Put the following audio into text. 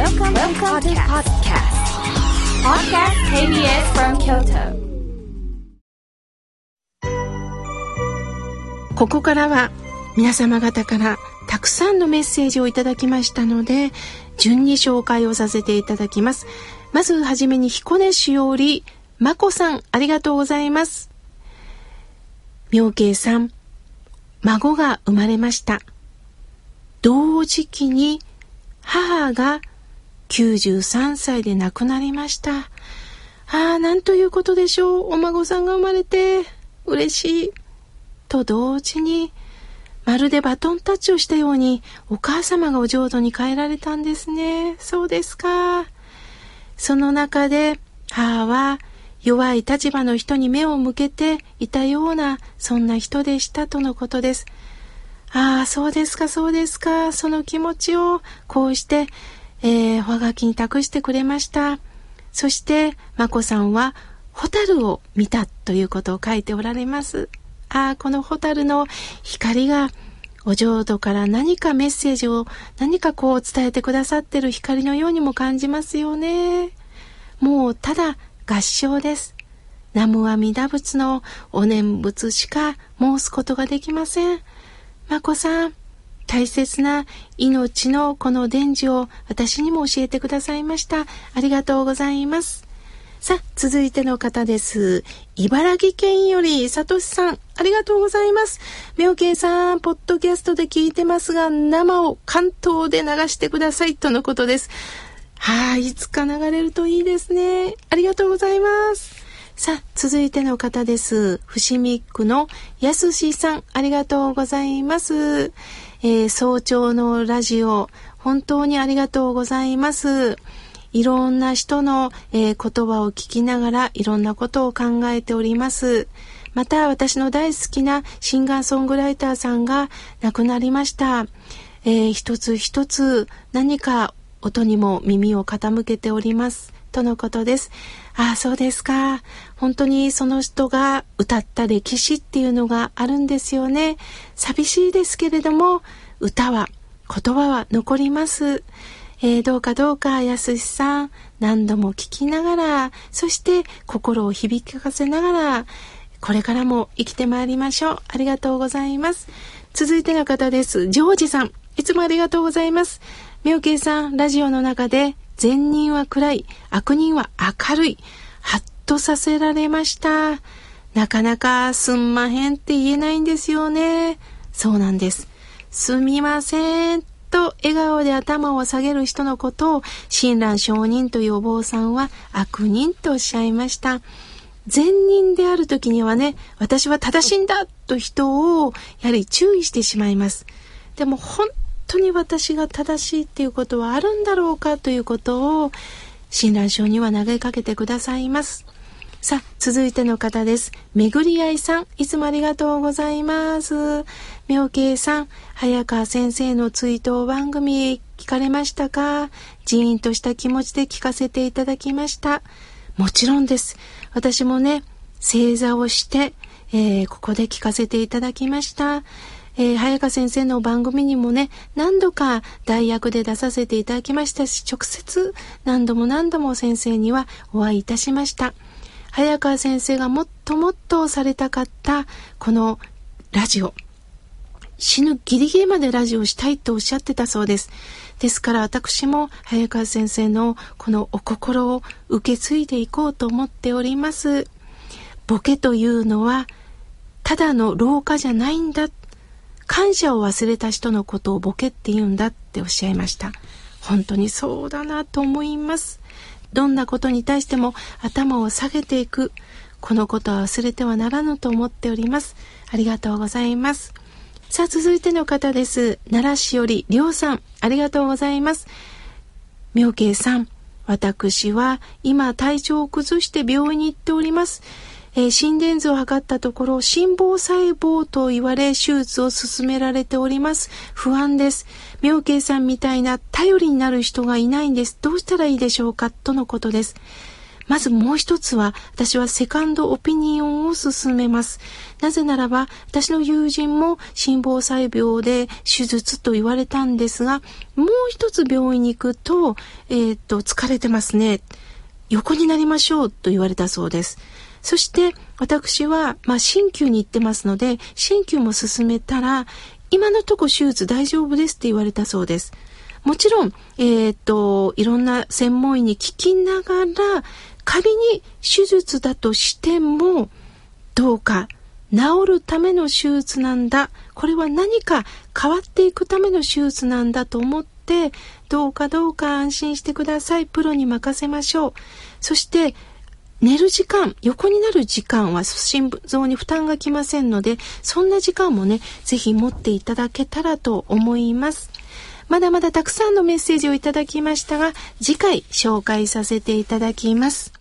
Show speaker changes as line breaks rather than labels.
Welcome, Welcome to podcast. Podcast KBS from Kyoto. ここからは皆様方からたくさんのメッセージをいただきましたので、順に紹介をさせていただきます。まずはじめに彦根市より、まこさん、ありがとうございます。妙慶さん、孫が生まれました。同時期に母が93歳で亡くなりました。ああ、なんということでしょう。お孫さんが生まれて嬉しい。と同時に、まるでバトンタッチをしたようにお母様がお浄土に帰られたんですね。そうですか。その中で母は弱い立場の人に目を向けていたようなそんな人でしたとのことです。ああ、そうですか、そうですか。その気持ちをこうして、えー、おはがきに託してくれました。そして、まこさんは、ホタルを見たということを書いておられます。ああ、このホタルの光が、お浄土から何かメッセージを何かこう伝えてくださってる光のようにも感じますよね。もうただ合唱です。南無阿弥陀仏のお念仏しか申すことができません。まこさん、大切な命のこの伝授を私にも教えてくださいました。ありがとうございます。さあ、続いての方です。茨城県より、さとしさん、ありがとうございます。みょうけいさん、ポッドキャストで聞いてますが、生を関東で流してください、とのことです。はい、いつか流れるといいですね。ありがとうございます。さあ、続いての方です。伏見区のやすしさん、ありがとうございます。えー、早朝のラジオ、本当にありがとうございます。いろんな人の、えー、言葉を聞きながらいろんなことを考えております。また私の大好きなシンガーソングライターさんが亡くなりました。えー、一つ一つ何か音にも耳を傾けております。とのことです。ああ、そうですか。本当にその人が歌った歴史っていうのがあるんですよね。寂しいですけれども、歌は、言葉は残ります。えー、どうかどうか、やすしさん、何度も聞きながら、そして心を響かせながら、これからも生きてまいりましょう。ありがとうございます。続いての方です。ジョージさん、いつもありがとうございます。みょうけいさん、ラジオの中で善人は暗い、悪人は明るい。はっとさせられました。なかなかすんまへんって言えないんですよね。そうなんです。すみません。と笑顔で頭を下げる人のことを親鸞上人というお坊さんは悪人とおっしゃいました。善人である時にはね、私は正しいんだと人をやはり注意してしまいます。でも本当に私が正しいっていうことはあるんだろうかということを親鸞書には投げかけてくださいます。さあ、続いての方です。めぐりあいさん、いつもありがとうございます。妙慶さん、早川先生の追悼番組聞かれましたか？ジーンとした気持ちで聞かせていただきました。もちろんです。私もね、正座をして、えー、ここで聞かせていただきました。えー、早川先生の番組にもね、何度か代役で出させていただきましたし、直接何度も何度も先生にはお会いいたしました。早川先生がもっともっとされたかったこのラジオ。死ぬギリギリまでラジオしたいとおっしゃってたそうです。ですから私も早川先生のこのお心を受け継いでいこうと思っております。ボケというのはただの老化じゃないんだ。感謝を忘れた人のことをボケって言うんだっておっしゃいました。本当にそうだなと思います。どんなことに対しても頭を下げていく。このことは忘れてはならぬと思っております。ありがとうございます。さあ、続いての方です。奈良市より、りょうさん、ありがとうございます。妙慶さん、私は今体調を崩して病院に行っております。えー、心電図を測ったところ、心房細胞と言われ、手術を進められております。不安です。妙慶さんみたいな頼りになる人がいないんです。どうしたらいいでしょうか？とのことです。まずもう一つは、私はセカンドオピニオンを進めます。なぜならば、私の友人も心房細病で手術と言われたんですが、もう一つ病院に行くと、えー、っと、疲れてますね。横になりましょうと言われたそうです。そして私は、まあ、鍼灸に行ってますので、鍼灸も進めたら、今のとこ手術大丈夫ですって言われたそうです。もちろん、えっ、と、いろんな専門医に聞きながら、仮に手術だとしても、どうか治るための手術なんだ。これは何か変わっていくための手術なんだと思って、どうかどうか安心してください。プロに任せましょう。そして、寝る時間、横になる時間は心臓に負担がきませんので、そんな時間もね、ぜひ持っていただけたらと思います。まだまだたくさんのメッセージをいただきましたが、次回紹介させていただきます。